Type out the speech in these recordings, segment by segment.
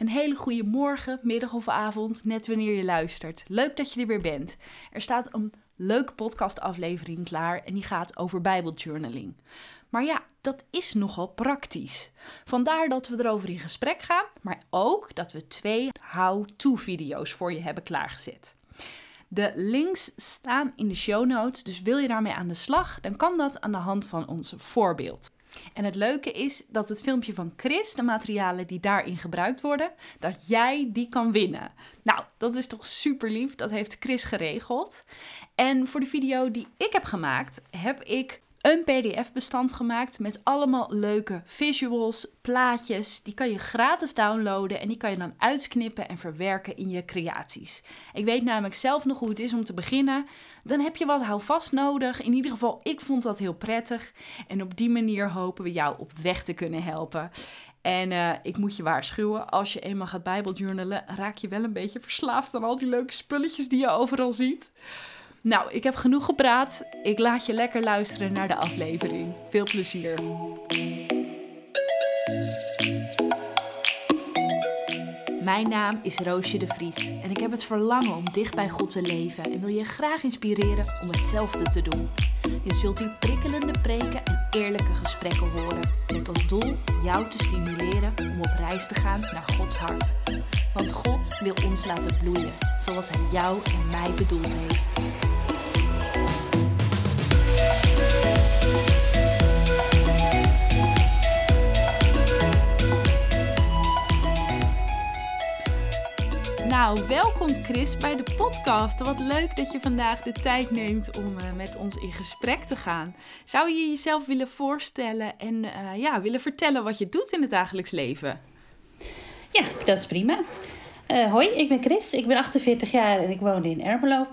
Een hele goede morgen, middag of avond, net wanneer je luistert. Leuk dat je er weer bent. Er staat een leuke podcastaflevering klaar en die gaat over Bijbeljournaling. Maar ja, dat is nogal praktisch. Vandaar dat we erover in gesprek gaan, maar ook dat we twee how-to-video's voor je hebben klaargezet. De links staan in de show notes, dus wil je daarmee aan de slag, dan kan dat aan de hand van ons voorbeeld. En het leuke is dat het filmpje van Chris, de materialen die daarin gebruikt worden, dat jij die kan winnen. Nou, dat is toch super lief. Dat heeft Chris geregeld. En voor de video die ik heb gemaakt, heb ik een PDF-bestand gemaakt met allemaal leuke visuals, plaatjes. Die kan je gratis downloaden en die kan je dan uitknippen en verwerken in je creaties. Ik weet namelijk zelf nog hoe het is om te beginnen. Dan heb je wat houvast nodig. In ieder geval, ik vond dat heel prettig. En op die manier hopen we jou op weg te kunnen helpen. En uh, ik moet je waarschuwen, als je eenmaal gaat bijbeljournalen, raak je wel een beetje verslaafd aan al die leuke spulletjes die je overal ziet. Nou, ik heb genoeg gepraat. Ik laat je lekker luisteren naar de aflevering. Veel plezier. Mijn naam is Roosje de Vries en ik heb het verlangen om dicht bij God te leven en wil je graag inspireren om hetzelfde te doen. Je zult hier prikkelende preken en eerlijke gesprekken horen, met als doel jou te stimuleren om op reis te gaan naar Gods hart. Want God wil ons laten bloeien, zoals Hij jou en mij bedoeld heeft. Nou, welkom Chris bij de podcast. Wat leuk dat je vandaag de tijd neemt om uh, met ons in gesprek te gaan. Zou je jezelf willen voorstellen en uh, ja, willen vertellen wat je doet in het dagelijks leven? Ja, dat is prima. Uh, hoi, ik ben Chris. Ik ben 48 jaar en ik woon in Ermelo.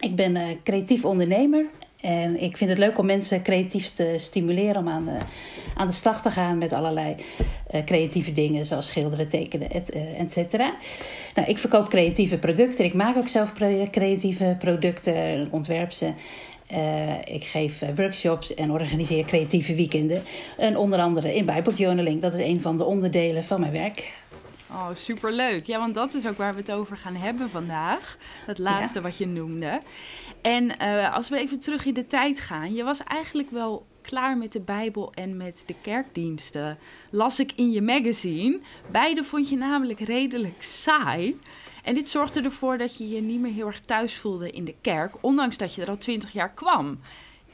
Ik ben creatief ondernemer en ik vind het leuk om mensen creatief te stimuleren om aan de, aan de slag te gaan met allerlei uh, creatieve dingen, zoals schilderen, tekenen, et, uh, et cetera. Nou, ik verkoop creatieve producten. Ik maak ook zelf creatieve producten, ontwerp ze. Ik geef workshops en organiseer creatieve weekenden. En onder andere in Bijbeljournaling. Dat is een van de onderdelen van mijn werk. Oh, superleuk. Ja, want dat is ook waar we het over gaan hebben vandaag. Het laatste ja. wat je noemde. En uh, als we even terug in de tijd gaan. Je was eigenlijk wel klaar met de Bijbel en met de kerkdiensten. Las ik in je magazine. Beide vond je namelijk redelijk saai. En dit zorgde ervoor dat je je niet meer heel erg thuis voelde in de kerk. Ondanks dat je er al twintig jaar kwam.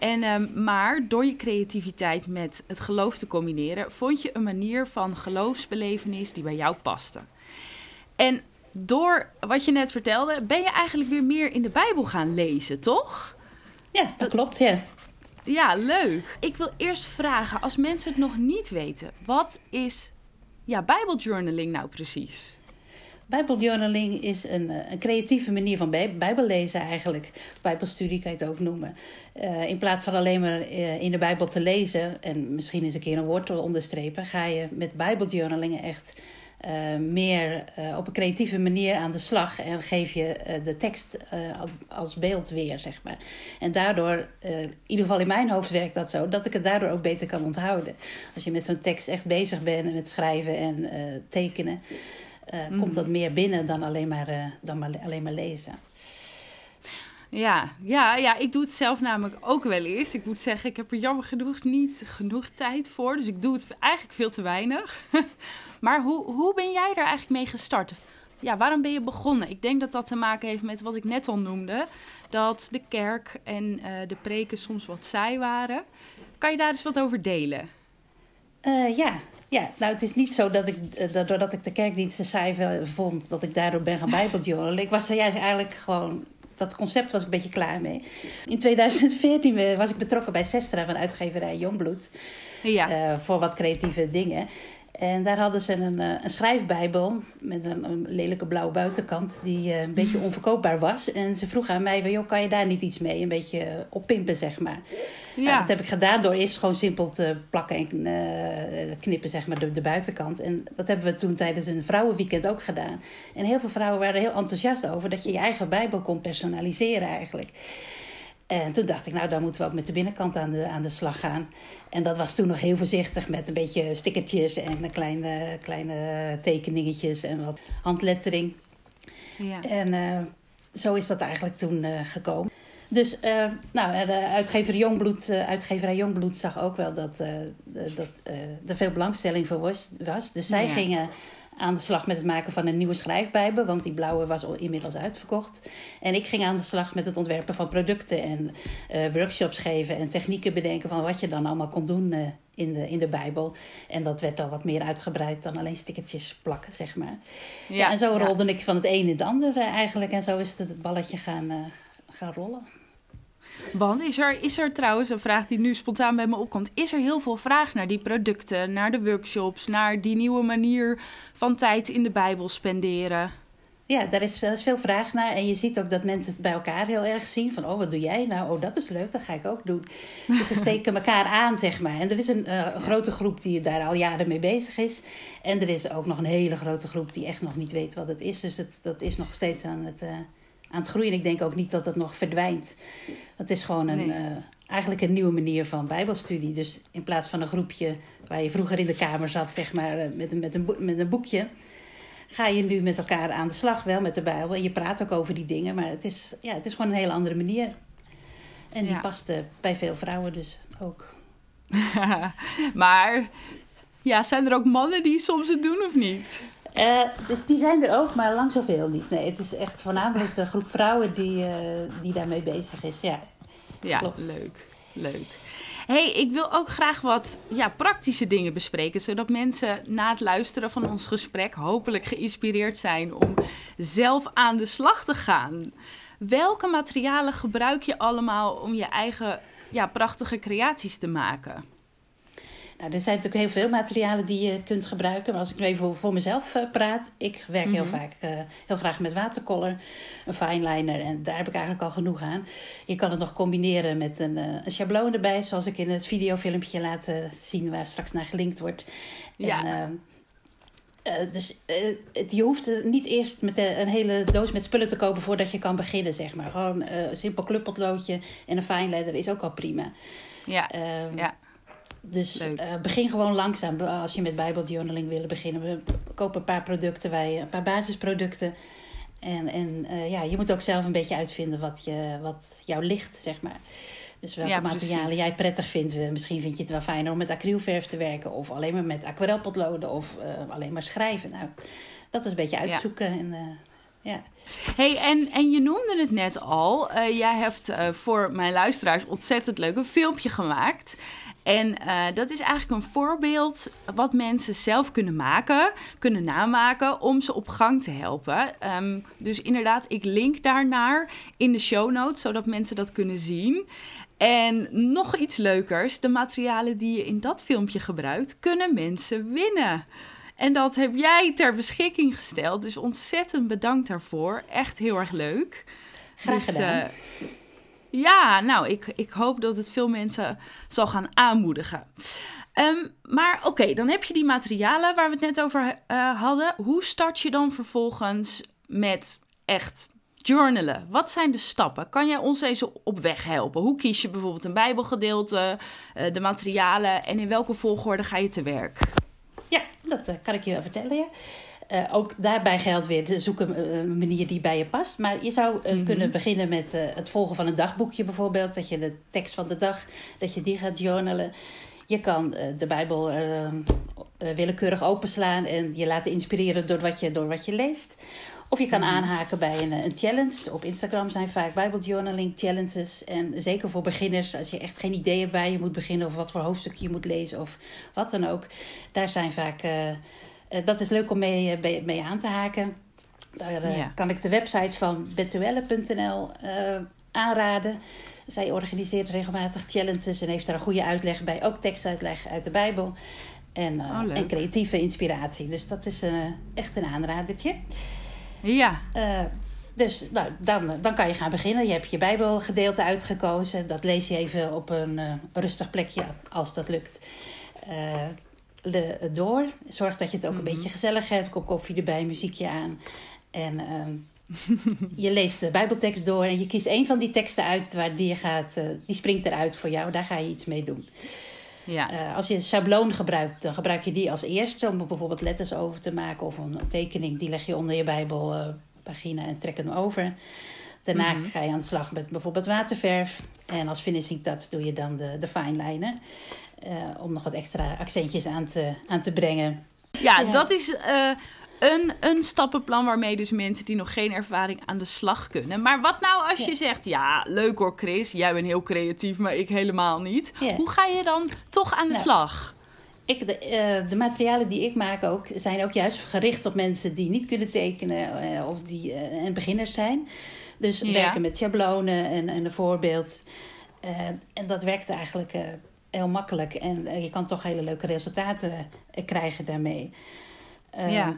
En, uh, maar door je creativiteit met het geloof te combineren, vond je een manier van geloofsbelevenis die bij jou paste. En door wat je net vertelde, ben je eigenlijk weer meer in de Bijbel gaan lezen, toch? Ja, dat, dat klopt, ja. Ja, leuk. Ik wil eerst vragen, als mensen het nog niet weten, wat is ja, Bijbeljournaling nou precies? Bijbeljournaling is een, eh, een creatieve manier van bijbellezen eigenlijk. Bijbelstudie kan je het ook noemen. Uh, in plaats van alleen maar uh, in de Bijbel te lezen en misschien eens een keer een woord te onderstrepen, ga je met Bijbeljournalingen echt meer op een creatieve manier aan de slag en geef je de tekst als beeld weer, zeg maar. En daardoor, in ieder geval in mijn hoofd werkt dat zo, dat ik het daardoor ook beter kan onthouden. Als je met zo'n tekst echt bezig bent met schrijven en tekenen, mm. komt dat meer binnen dan alleen maar, dan maar, alleen maar lezen. Ja, ja, ja, ik doe het zelf namelijk ook wel eens. Ik moet zeggen, ik heb er jammer genoeg niet genoeg tijd voor. Dus ik doe het eigenlijk veel te weinig. maar hoe, hoe ben jij daar eigenlijk mee gestart? Ja, waarom ben je begonnen? Ik denk dat dat te maken heeft met wat ik net al noemde. Dat de kerk en uh, de preken soms wat saai waren. Kan je daar eens wat over delen? Uh, ja. Ja, nou het is niet zo dat ik, uh, doordat ik de kerkdiensten saai vond, dat ik daardoor ben gaan bijbeljournalen. Ik was er juist eigenlijk gewoon dat concept was ik een beetje klaar mee. In 2014 was ik betrokken bij Sestra van uitgeverij Jongbloed. Ja. Uh, voor wat creatieve dingen. En daar hadden ze een, eh, een schrijfbijbel met een, een, lelijke blauwe buitenkant die uh, een beetje onverkoopbaar was. En ze vroeg aan mij, joh, kan je daar niet iets mee? Een beetje oppimpen, zeg maar. Ja. Uh, dat heb ik gedaan door eerst gewoon simpel te plakken en knippen, zeg maar, de, de, buitenkant. En dat hebben we toen tijdens een vrouwenweekend ook gedaan. En heel veel vrouwen waren er heel enthousiast over dat je je eigen bijbel kon personaliseren eigenlijk. En toen dacht ik, nou, dan moeten we ook met de binnenkant aan de, aan de slag gaan. En dat was toen nog heel voorzichtig met een beetje stickertjes en kleine, kleine tekeningetjes en wat handlettering. Ja. En uh, zo is dat eigenlijk toen uh, gekomen. Dus uh, nou, de uitgever Jongbloed, uitgeverij Jongbloed zag ook wel dat, dat er veel belangstelling voor was. Dus zij Ja. gingen aan de slag met het maken van een nieuwe schrijfbijbel, want die blauwe was al inmiddels uitverkocht. En ik ging aan de slag met het ontwerpen van producten en eh, workshops geven en technieken bedenken van wat je dan allemaal kon doen eh, in, de, in de Bijbel. En dat werd al wat meer uitgebreid dan alleen stickertjes plakken, zeg maar. Ja, en zo ja. rolde ik van het een in het andere eigenlijk. En zo is het, het balletje gaan, eh, gaan rollen. Want is er, is er trouwens een vraag die nu spontaan bij me opkomt. Is er heel veel vraag naar die producten, naar de workshops, naar die nieuwe manier van tijd in de Bijbel spenderen? Ja, daar is, daar is veel vraag naar. En je ziet ook dat mensen het bij elkaar heel erg zien. Van, oh, wat doe jij? Nou, oh, dat is leuk, dat ga ik ook doen. Dus ze steken elkaar aan, zeg maar. En er is een eh, grote groep die daar al jaren mee bezig is. En er is ook nog een hele grote groep die echt nog niet weet wat het is. Dus het, dat is nog steeds aan het, uh, aan het groeien. Ik denk ook niet dat het nog verdwijnt. Het is gewoon een, Nee. uh, eigenlijk een nieuwe manier van bijbelstudie. Dus in plaats van een groepje waar je vroeger in de kamer zat, zeg maar, eh, met, een, met, een, met een boekje ga je nu met elkaar aan de slag, wel met de Bijbel. En je praat ook over die dingen, maar het is, ja, het is gewoon een hele andere manier. En die Ja. past eh, bij veel vrouwen dus ook. maar ja, zijn er ook mannen die soms het doen of niet? Eh, dus die zijn er ook, maar lang zoveel niet. Nee, het is echt voornamelijk de groep vrouwen die, eh, die daarmee bezig is. Ja. Ja, Klopt. leuk. Leuk. hey, ik wil ook graag wat ja, praktische dingen bespreken, zodat mensen na het luisteren van ons gesprek hopelijk geïnspireerd zijn om zelf aan de slag te gaan. Welke materialen gebruik je allemaal om je eigen ja, prachtige creaties te maken? Nou, er zijn natuurlijk heel veel materialen die je kunt gebruiken. Maar als ik nu even voor, voor mezelf eh, praat. Ik werk heel Mhm. vaak, eh, heel graag met watercolor, een fineliner. En daar heb ik eigenlijk al genoeg aan. Je kan het nog combineren met een, eh, een schabloon erbij. Zoals ik in het videofilmpje laat zien waar straks naar gelinkt wordt. Ja. En, dus het, je hoeft niet eerst met de- een hele doos met spullen te kopen voordat je kan beginnen, zeg maar. Gewoon een simpel clubpotloodje en een fineliner is ook al prima. Ja, Ehm, ja. Dus eh, bijgin gewoon langzaam als je met bijbeljournaling willen beginnen. We kopen een paar producten, wij, een paar basisproducten. En, en eh, ja, je moet ook zelf een beetje uitvinden wat, je, wat jou ligt, zeg maar. Dus welke Ja, materialen jij prettig vindt. Misschien vind je het wel fijner om met acrylverf te werken. Of alleen maar met aquarelpotloden. Of eh, alleen maar schrijven. Nou, dat is een beetje Ja. uitzoeken. En, eh, ja. Hey, en, en je noemde het net al. jij hebt voor mijn luisteraars ontzettend leuk een filmpje gemaakt. En eh, dat is eigenlijk een voorbeeld wat mensen zelf kunnen maken, kunnen namaken om ze op gang te helpen. Ehm, dus inderdaad, ik link daarnaar in de show notes, zodat mensen dat kunnen zien. En nog iets leukers, de materialen die je in dat filmpje gebruikt, kunnen mensen winnen. En dat heb jij ter beschikking gesteld. Dus ontzettend bedankt daarvoor. Echt heel erg leuk. Graag dus, gedaan. Ja, nou, ik, ik hoop dat het veel mensen zal gaan aanmoedigen. Ehm, maar oké, dan heb je die materialen waar we het net over eh, hadden. Hoe start je dan vervolgens met echt journalen? Wat zijn de stappen? Kan jij ons eens op weg helpen? Hoe kies je bijvoorbeeld een bijbelgedeelte, eh, de materialen en in welke volgorde ga je te werk? Ja, dat eh, kan ik je wel vertellen. Ja. Eh, ook daarbij geldt weer, zoek een, een manier die bij je past. Maar je zou eh, Mhm. kunnen beginnen met eh, het volgen van een dagboekje bijvoorbeeld. Dat je de tekst van de dag, dat je die gaat journalen. Je kan de Bijbel willekeurig openslaan en je laten inspireren door wat je, door wat je leest. Of je kan Mhm. aanhaken bij een, een challenge. Op Instagram zijn vaak Bijbeljournaling challenges. En zeker voor beginners, als je echt geen idee hebt waar je moet beginnen... of wat voor hoofdstuk je moet lezen of wat dan ook. Daar zijn vaak... eh, dat is leuk om mee, eh, mee, aan te haken. Daar eh, Ja. kan ik de website van betuelle.nl aanraden. Zij organiseert regelmatig challenges en heeft daar een goede uitleg bij. Ook tekstuitleg uit de Bijbel. En, Oh, en creatieve inspiratie. Dus dat is echt een aanradertje. Ja, dus nou, dan, dan kan je gaan beginnen. Je hebt je Bijbelgedeelte uitgekozen. Dat lees je even op een rustig plekje, als dat lukt. Eh, le- door. Zorg dat je het ook Mhm. een beetje gezellig hebt. Kop koffie erbij, muziekje aan. En ehm, je leest de Bijbeltekst door en je kiest een van die teksten uit waar die je gaat, uh, die springt eruit voor jou. Daar ga je iets mee doen. Ja. Uh, als je een schabloon gebruikt, dan gebruik je die als eerste om bijvoorbeeld letters over te maken of een tekening. Die leg je onder je Bijbelpagina en trek hem over. Daarna mm -hmm. ga je aan de slag met bijvoorbeeld waterverf. En als finishing touch doe je dan de, de fine lijnen. Uh, om nog wat extra accentjes aan te, aan te brengen. Ja, ja. dat is uh, een, een stappenplan waarmee dus mensen die nog geen ervaring aan de slag kunnen. Maar wat nou als ja. je zegt, ja, leuk hoor Chris, jij bent heel creatief, maar ik helemaal niet. Ja. Hoe ga je dan toch aan de nou, slag? Ik, de, uh, de, materialen die ik maak ook, zijn ook juist gericht op mensen die niet kunnen tekenen uh, of die uh, beginners zijn. Dus ja. werken met schablonen en, en een voorbeeld. en dat werkt eigenlijk heel makkelijk. En je kan toch hele leuke resultaten krijgen daarmee. ja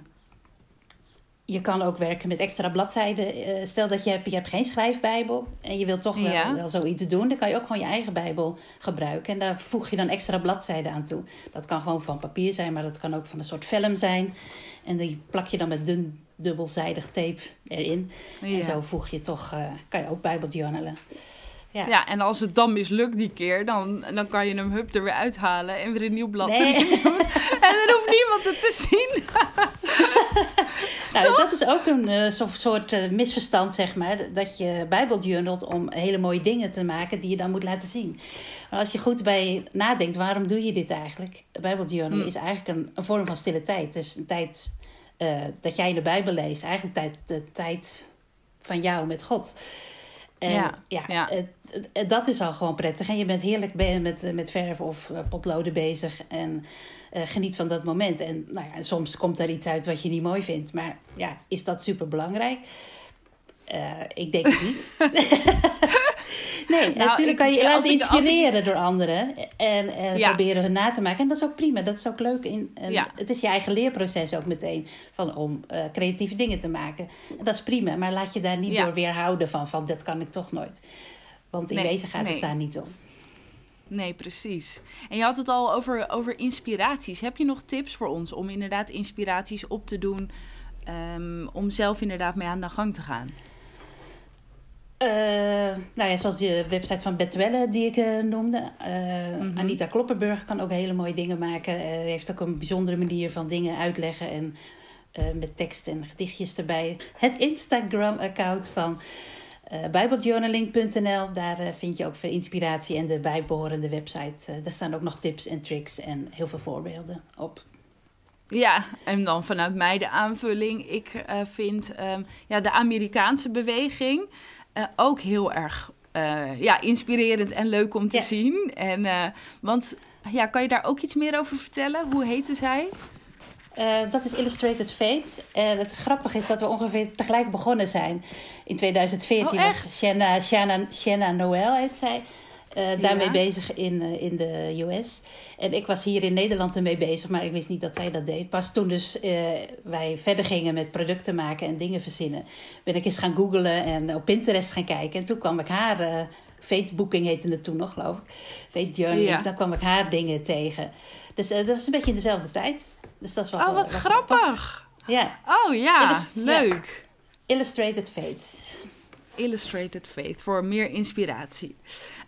je kan ook werken met extra bladzijden. Uh, stel dat je hebt, je hebt geen schrijfbijbel en je wilt toch wel, ja. wel zoiets doen. Dan kan je ook gewoon je eigen bijbel gebruiken. En daar voeg je dan extra bladzijden aan toe. Dat kan gewoon van papier zijn, maar dat kan ook van een soort film zijn. En die plak je dan met dun dubbelzijdig tape erin. Ja. En zo voeg je toch, uh, kan je ook bijbeljournalen. Ja. ja, en als het dan mislukt die keer, dan, dan kan je hem hup er weer uithalen en weer een nieuw blad nee. erin doen. en dan hoeft niemand het te zien. nou, dat is ook een uh, soort uh, misverstand, zeg maar. Dat je bijbeljournalt om hele mooie dingen te maken die je dan moet laten zien. Maar als je goed bij nadenkt, waarom doe je dit eigenlijk? Bijbeljournal hmm. is eigenlijk een, een, vorm van stille tijd. Dus een tijd uh, dat jij de Bijbel leest. Eigenlijk tijd, de tijd van jou met God. En ja, ja, ja. Het, het, dat is al gewoon prettig. En je bent heerlijk met, met verf of potloden bezig. En uh, geniet van dat moment. En nou ja, soms komt er iets uit wat je niet mooi vindt. Maar ja, is dat super belangrijk? Uh, ik denk het niet. nee, nou, natuurlijk kan je je laten inspireren ik... door anderen. En, en ja. proberen hun na te maken. En dat is ook prima. Dat is ook leuk. In, en ja. Het is je eigen leerproces ook meteen. Van, om uh, creatieve dingen te maken. En dat is prima. Maar laat je daar niet door weerhouden van. Van dat kan ik toch nooit. Want in nee, wezen gaat nee. het daar niet om. Nee, precies. En je had het al over, over inspiraties. Heb je nog tips voor ons om inderdaad inspiraties op te doen, um, om zelf inderdaad mee aan de gang te gaan? Uh, nou ja, zoals de website van Betwelle die ik uh, noemde. Uh, mm-hmm. Anita Kloppenburg kan ook hele mooie dingen maken. heeft ook een bijzondere manier van dingen uitleggen en met tekst en gedichtjes erbij. Het Instagram-account van Bijbeljournaling.nl, daar vind je ook veel inspiratie en de bijbehorende website. Daar staan ook nog tips en tricks en heel veel voorbeelden op. Ja, en dan vanuit mij de aanvulling. Ik vind um, ja, de Amerikaanse beweging ook heel erg ja, inspirerend en leuk om te ja. zien. En, want ja, kan je daar ook iets meer over vertellen? Hoe heette zij? Dat is Illustrated Fate. En het grappige is dat we ongeveer tegelijk begonnen zijn. In 2014 oh, was Shanna, Shanna, Shanna Noel, heet zij, uh, daarmee ja. bezig in, uh, in de US. En ik was hier in Nederland ermee bezig, maar ik wist niet dat zij dat deed. Pas toen dus wij verder gingen met producten maken en dingen verzinnen, ben ik eens gaan googlen en op Pinterest gaan kijken. En toen kwam ik haar, Fate Booking heette het toen nog, geloof ik. Fate Journey, ja. dan kwam ik haar dingen tegen. Dus dat was een beetje in dezelfde tijd. Dus dat is wel oh, wat wel, grappig. Ja. Oh ja, Illust leuk. Ja. Illustrated Fate. Illustrated Fate, voor meer inspiratie.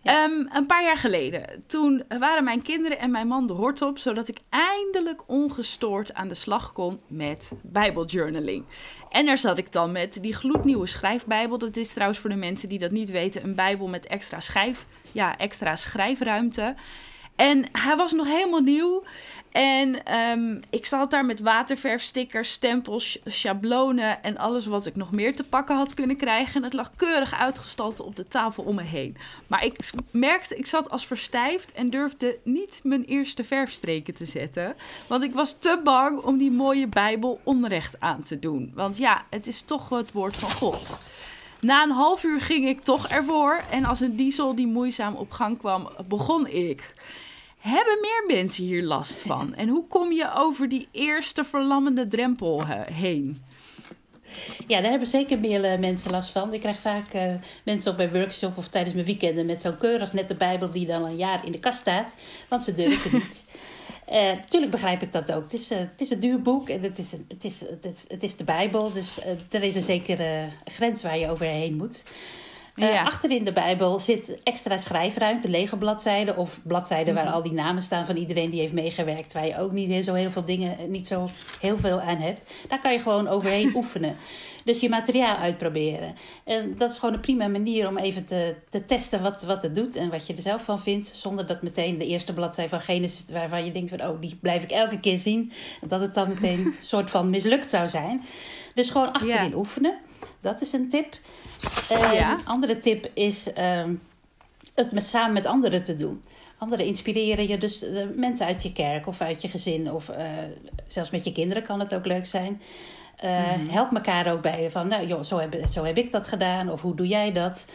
Um, een paar jaar geleden, toen waren mijn kinderen en mijn man de hort op, zodat ik eindelijk ongestoord aan de slag kon met bijbeljournaling. En daar zat ik dan met die gloednieuwe schrijfbijbel. Dat is trouwens voor de mensen die dat niet weten, een bijbel met extra, schrijf, ja, extra schrijfruimte. En hij was nog helemaal nieuw. En um, ik zat daar met waterverf, stickers, stempels, schablonen en alles wat ik nog meer te pakken had kunnen krijgen. En het lag keurig uitgestald op de tafel om me heen. Maar ik merkte, ik zat als verstijfd en durfde niet mijn eerste verfstreken te zetten. Want ik was te bang om die mooie Bijbel onrecht aan te doen. Want ja, het is toch het woord van God. Na een half uur ging ik toch ervoor. En als een diesel die moeizaam op gang kwam, begon ik. Hebben meer mensen hier last van? En hoe kom je over die eerste verlammende drempel heen? Ja, daar hebben zeker meer uh, mensen last van. Ik krijg vaak uh, mensen op mijn workshop of tijdens mijn weekenden met zo'n keurig nette Bijbel die dan een jaar in de kast staat, want ze durven niet. natuurlijk begrijp ik dat ook. Het is, het is een duur boek en het is, het is, het is, het is de Bijbel. Dus er is een zekere grens waar je overheen moet. Uh, Achterin de Bijbel zit extra schrijfruimte, lege bladzijden of bladzijden waar mhm. al die namen staan van iedereen die heeft meegewerkt, waar je ook niet zo heel veel dingen, niet zo heel veel aan hebt. Daar kan je gewoon overheen oefenen. Dus je materiaal uitproberen. En dat is gewoon een prima manier om even te, te testen wat, wat het doet en wat je er zelf van vindt. Zonder dat meteen de eerste bladzijde van Genesis, waarvan je denkt van oh, die blijf ik elke keer zien. Dat het dan meteen een soort van mislukt zou zijn. Dus gewoon achterin oefenen. Dat is een tip. Uh, Een andere tip is ehm, het met, samen met anderen te doen. Anderen inspireren je, dus uh, mensen uit je kerk of uit je gezin of uh, zelfs met je kinderen kan het ook leuk zijn. Mm Help elkaar ook bij van, nou joh, zo heb, zo heb ik dat gedaan of hoe doe jij dat?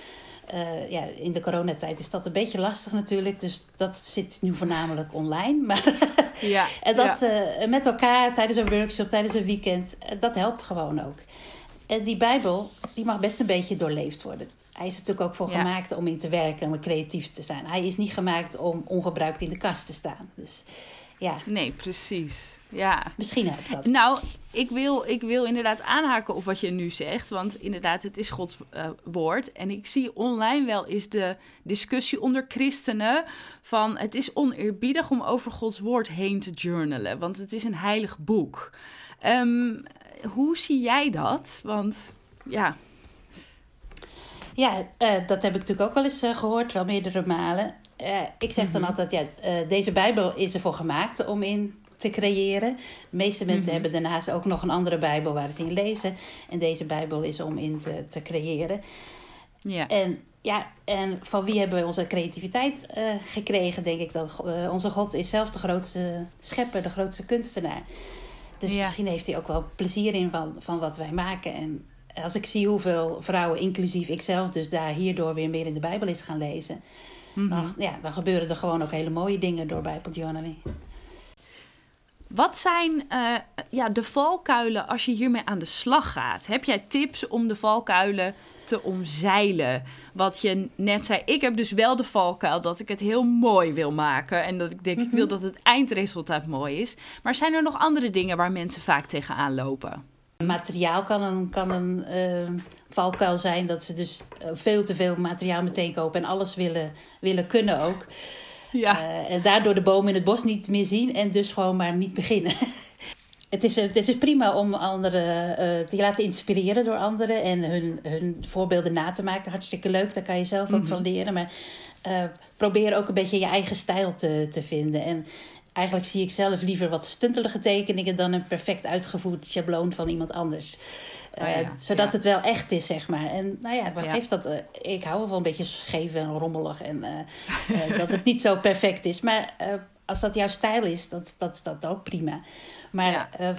ja, in de coronatijd is dat een beetje lastig natuurlijk, dus dat zit nu voornamelijk online. Maar ja, en dat ja. met elkaar tijdens een workshop, tijdens een weekend, dat helpt gewoon ook. En die Bijbel, die mag best een beetje doorleefd worden. Hij is natuurlijk ook voor gemaakt om in te werken, om creatief te zijn. Hij is niet gemaakt om ongebruikt in de kast te staan. Dus ja. Nee, precies. Ja. Misschien helpt dat. Nou, ik wil, ik wil inderdaad aanhaken op wat je nu zegt. Want inderdaad, het is Gods uh, woord. En ik zie online wel eens de discussie onder christenen van... het is oneerbiedig om over Gods woord heen te journalen. Want het is een heilig boek. Um, hoe zie jij dat? Want ja. Ja, uh, dat heb ik natuurlijk ook wel eens uh, gehoord, wel meerdere malen. Uh, ik zeg dan mhm. altijd, ja, deze Bijbel is ervoor gemaakt om in te creëren. De meeste mensen mm -hmm. hebben daarnaast ook nog een andere Bijbel waar ze in lezen. En deze Bijbel is om in te, te creëren. Ja. En ja, en van wie hebben we onze creativiteit gekregen, denk ik dat onze God is zelf de grootste schepper, de grootste kunstenaar. Dus misschien heeft hij ook wel plezier in van, van wat wij maken. En als ik zie hoeveel vrouwen, inclusief ikzelf, dus daar hierdoor weer meer in de Bijbel is gaan lezen. dan, mhm. ja, dan gebeuren er gewoon ook hele mooie dingen door Bijbeljournaling. Wat zijn uh, ja, de valkuilen als je hiermee aan de slag gaat? Heb jij tips om de valkuilen te omzeilen. Wat je net zei, ik heb dus wel de valkuil dat ik het heel mooi wil maken. En dat ik denk, ik wil mhm. dat het eindresultaat mooi is. Maar zijn er nog andere dingen waar mensen vaak tegenaan lopen? Materiaal kan een, kan een uh, valkuil zijn dat ze dus eh, veel te veel materiaal meteen kopen en alles willen, willen kunnen ook. Ja. Uh, en daardoor de bomen in het bos niet meer zien en dus gewoon maar niet beginnen. het is, het is dus prima om anderen uh, te laten inspireren door anderen en hun, hun voorbeelden na te maken. Hartstikke leuk, daar kan je zelf ook mhm. van leren. Maar uh, probeer ook een beetje je eigen stijl te, te vinden. En eigenlijk zie ik zelf liever wat stuntelige tekeningen dan een perfect uitgevoerd schabloon van iemand anders. Uh, zodat het wel echt is, zeg maar. En nou ja, wat geeft dat? ik hou wel een beetje scheef en rommelig en dat het niet zo perfect is. Maar als dat jouw stijl is, dat, dat is dat ook prima. Maar uh,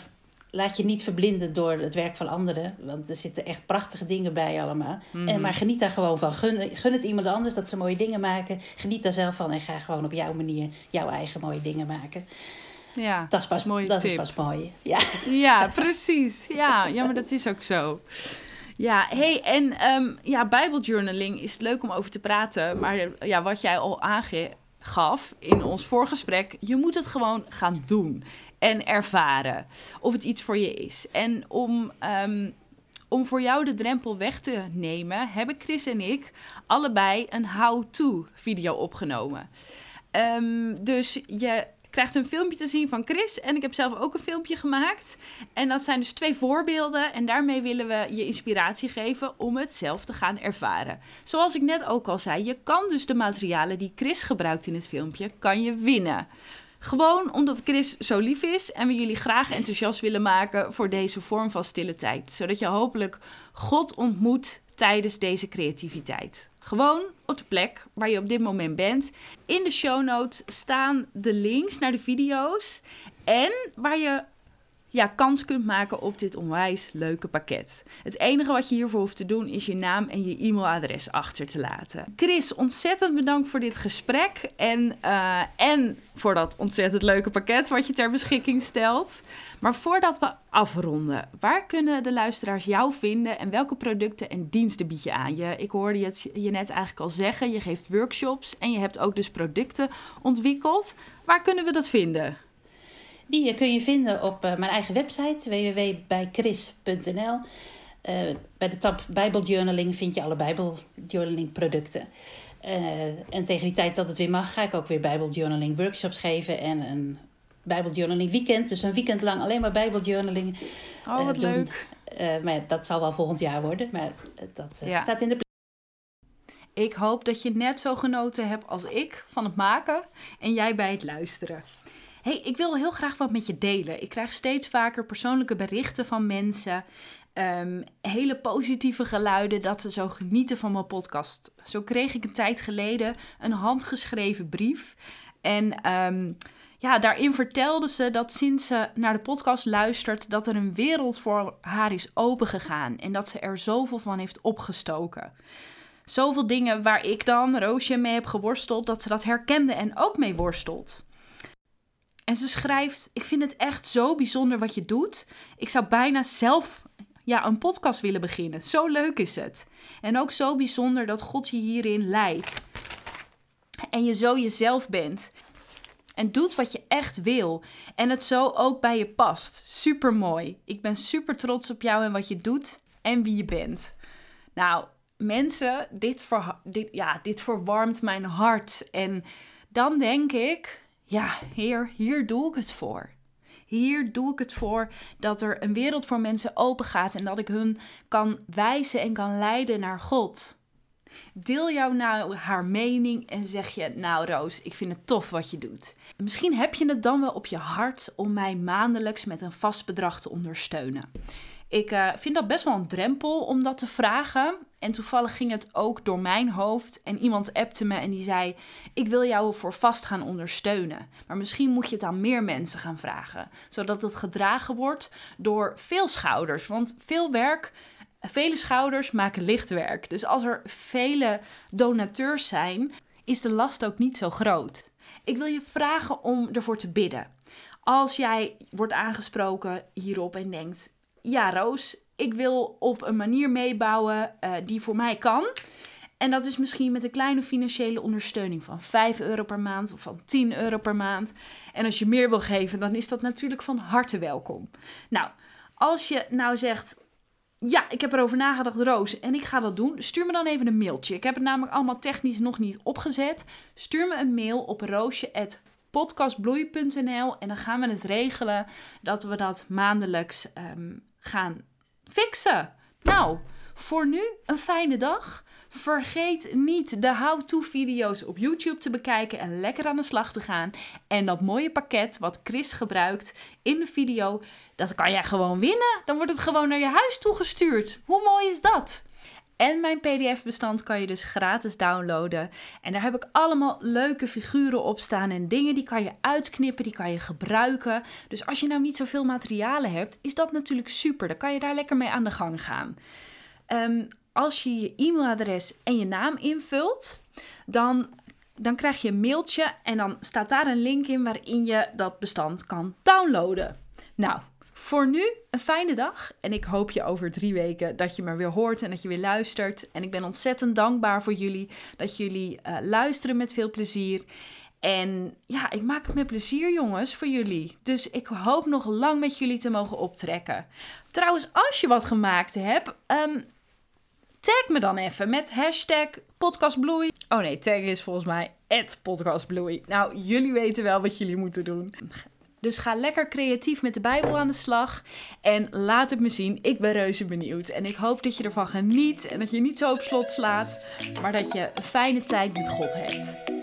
laat je niet verblinden door het werk van anderen. Want er zitten echt prachtige dingen bij allemaal. en, mhm. maar geniet daar gewoon van. Gun, gun het iemand anders dat ze mooie dingen maken. Geniet daar zelf van en ga gewoon op jouw manier jouw eigen mooie dingen maken. Ja, dat is pas, mooie dat is pas mooi. Ja. ja, precies. Ja, ja, maar dat is ook zo. Ja, hey, en um, ja, Bijbeljournaling is leuk om over te praten. Maar ja, wat jij al aangaf in ons voorgesprek, je moet het gewoon gaan doen en ervaren of het iets voor je is. En om, um, om voor jou de drempel weg te nemen, hebben Chris en ik allebei een how-to video opgenomen. Um, dus je krijgt een filmpje te zien van Chris. En ik heb zelf ook een filmpje gemaakt. En dat zijn dus twee voorbeelden. En daarmee willen we je inspiratie geven om het zelf te gaan ervaren. Zoals ik net ook al zei, je kan dus de materialen die Chris gebruikt in het filmpje, kan je winnen. Gewoon omdat Chris zo lief is en we jullie graag enthousiast willen maken voor deze vorm van stille tijd. Zodat je hopelijk God ontmoet tijdens deze creativiteit. Gewoon op de plek waar je op dit moment bent. In de show notes staan de links naar de video's en waar je ja, kans kunt maken op dit onwijs leuke pakket. Het enige wat je hiervoor hoeft te doen is je naam en je e-mailadres achter te laten. Chris, ontzettend bedankt voor dit gesprek en, uh, en voor dat ontzettend leuke pakket wat je ter beschikking stelt. Maar voordat we afronden, waar kunnen de luisteraars jou vinden en welke producten en diensten bied je aan? Je, ik hoorde je, je net eigenlijk al zeggen, je geeft workshops en je hebt ook dus producten ontwikkeld. Waar kunnen we dat vinden? Die kun je vinden op mijn eigen website www.bijchris.nl. bij de tab Bijbeljournaling vind je alle Bijbeljournaling producten. en tegen die tijd dat het weer mag, ga ik ook weer Bijbeljournaling workshops geven en een Bijbeljournaling weekend. Dus een weekend lang alleen maar Bijbeljournaling. Oh, wat leuk. Uh, maar dat zal wel volgend jaar worden. Maar dat uh, staat in de Ik hoop dat je net zo genoten hebt als ik van het maken en jij bij het luisteren. Hey, ik wil heel graag wat met je delen. Ik krijg steeds vaker persoonlijke berichten van mensen. Um, hele positieve geluiden dat ze zo genieten van mijn podcast. Zo kreeg ik een tijd geleden een handgeschreven brief. En um, ja, daarin vertelde ze dat sinds ze naar de podcast luistert, dat er een wereld voor haar is opengegaan en dat ze er zoveel van heeft opgestoken. Zoveel dingen waar ik dan, Roosje, mee heb geworsteld, dat ze dat herkende en ook mee worstelt. En ze schrijft: Ik vind het echt zo bijzonder wat je doet. Ik zou bijna zelf ja, een podcast willen beginnen. Zo leuk is het. En ook zo bijzonder dat God je hierin leidt. En je zo jezelf bent. En doet wat je echt wil. En het zo ook bij je past. Super mooi. Ik ben super trots op jou en wat je doet en wie je bent. Nou, mensen, dit, dit, ja, dit verwarmt mijn hart. En dan denk ik, ja, Heer, hier doe ik het voor. Hier doe ik het voor dat er een wereld voor mensen open gaat en dat ik hun kan wijzen en kan leiden naar God. Deel jou nou haar mening en zeg je: Nou, Roos, ik vind het tof wat je doet. Misschien heb je het dan wel op je hart om mij maandelijks met een vast bedrag te ondersteunen. Ik uh, vind dat best wel een drempel om dat te vragen. En toevallig ging het ook door mijn hoofd. En iemand appte me en die zei: Ik wil jou voor vast gaan ondersteunen. Maar misschien moet je het aan meer mensen gaan vragen. Zodat het gedragen wordt door veel schouders. Want veel werk Vele schouders maken licht werk. Dus als er vele donateurs zijn, is de last ook niet zo groot. Ik wil je vragen om ervoor te bidden. Als jij wordt aangesproken hierop en denkt: Ja, Roos, ik wil op een manier meebouwen uh, die voor mij kan. En dat is misschien met een kleine financiële ondersteuning van 5 euro per maand of van 10 euro per maand. En als je meer wil geven, dan is dat natuurlijk van harte welkom. Nou, als je nou zegt: ja, ik heb erover nagedacht, Roos, en ik ga dat doen. Stuur me dan even een mailtje. Ik heb het namelijk allemaal technisch nog niet opgezet. Stuur me een mail op roosje.podcastbloei.nl en dan gaan we het regelen dat we dat maandelijks um, gaan fixen. Nou, voor nu een fijne dag. Vergeet niet de how-to-video's op YouTube te bekijken en lekker aan de slag te gaan. En dat mooie pakket wat Chris gebruikt in de video, dat kan jij gewoon winnen. Dan wordt het gewoon naar je huis toegestuurd. Hoe mooi is dat? En mijn PDF-bestand kan je dus gratis downloaden. En daar heb ik allemaal leuke figuren op staan en dingen die kan je uitknippen, die kan je gebruiken. Dus als je nou niet zoveel materialen hebt, is dat natuurlijk super. Dan kan je daar lekker mee aan de gang gaan. Um, als je je e-mailadres en je naam invult, dan, dan krijg je een mailtje en dan staat daar een link in waarin je dat bestand kan downloaden. Nou, voor nu een fijne dag en ik hoop je over drie weken dat je me weer hoort en dat je weer luistert. En ik ben ontzettend dankbaar voor jullie dat jullie uh, luisteren met veel plezier. En ja, ik maak het met plezier, jongens, voor jullie. Dus ik hoop nog lang met jullie te mogen optrekken. Trouwens, als je wat gemaakt hebt, um, Tag me dan even met hashtag podcastbloei. Oh nee, tag is volgens mij podcastbloei. Nou, jullie weten wel wat jullie moeten doen. Dus ga lekker creatief met de Bijbel aan de slag. En laat het me zien. Ik ben reuze benieuwd. En ik hoop dat je ervan geniet. En dat je niet zo op slot slaat. Maar dat je een fijne tijd met God hebt.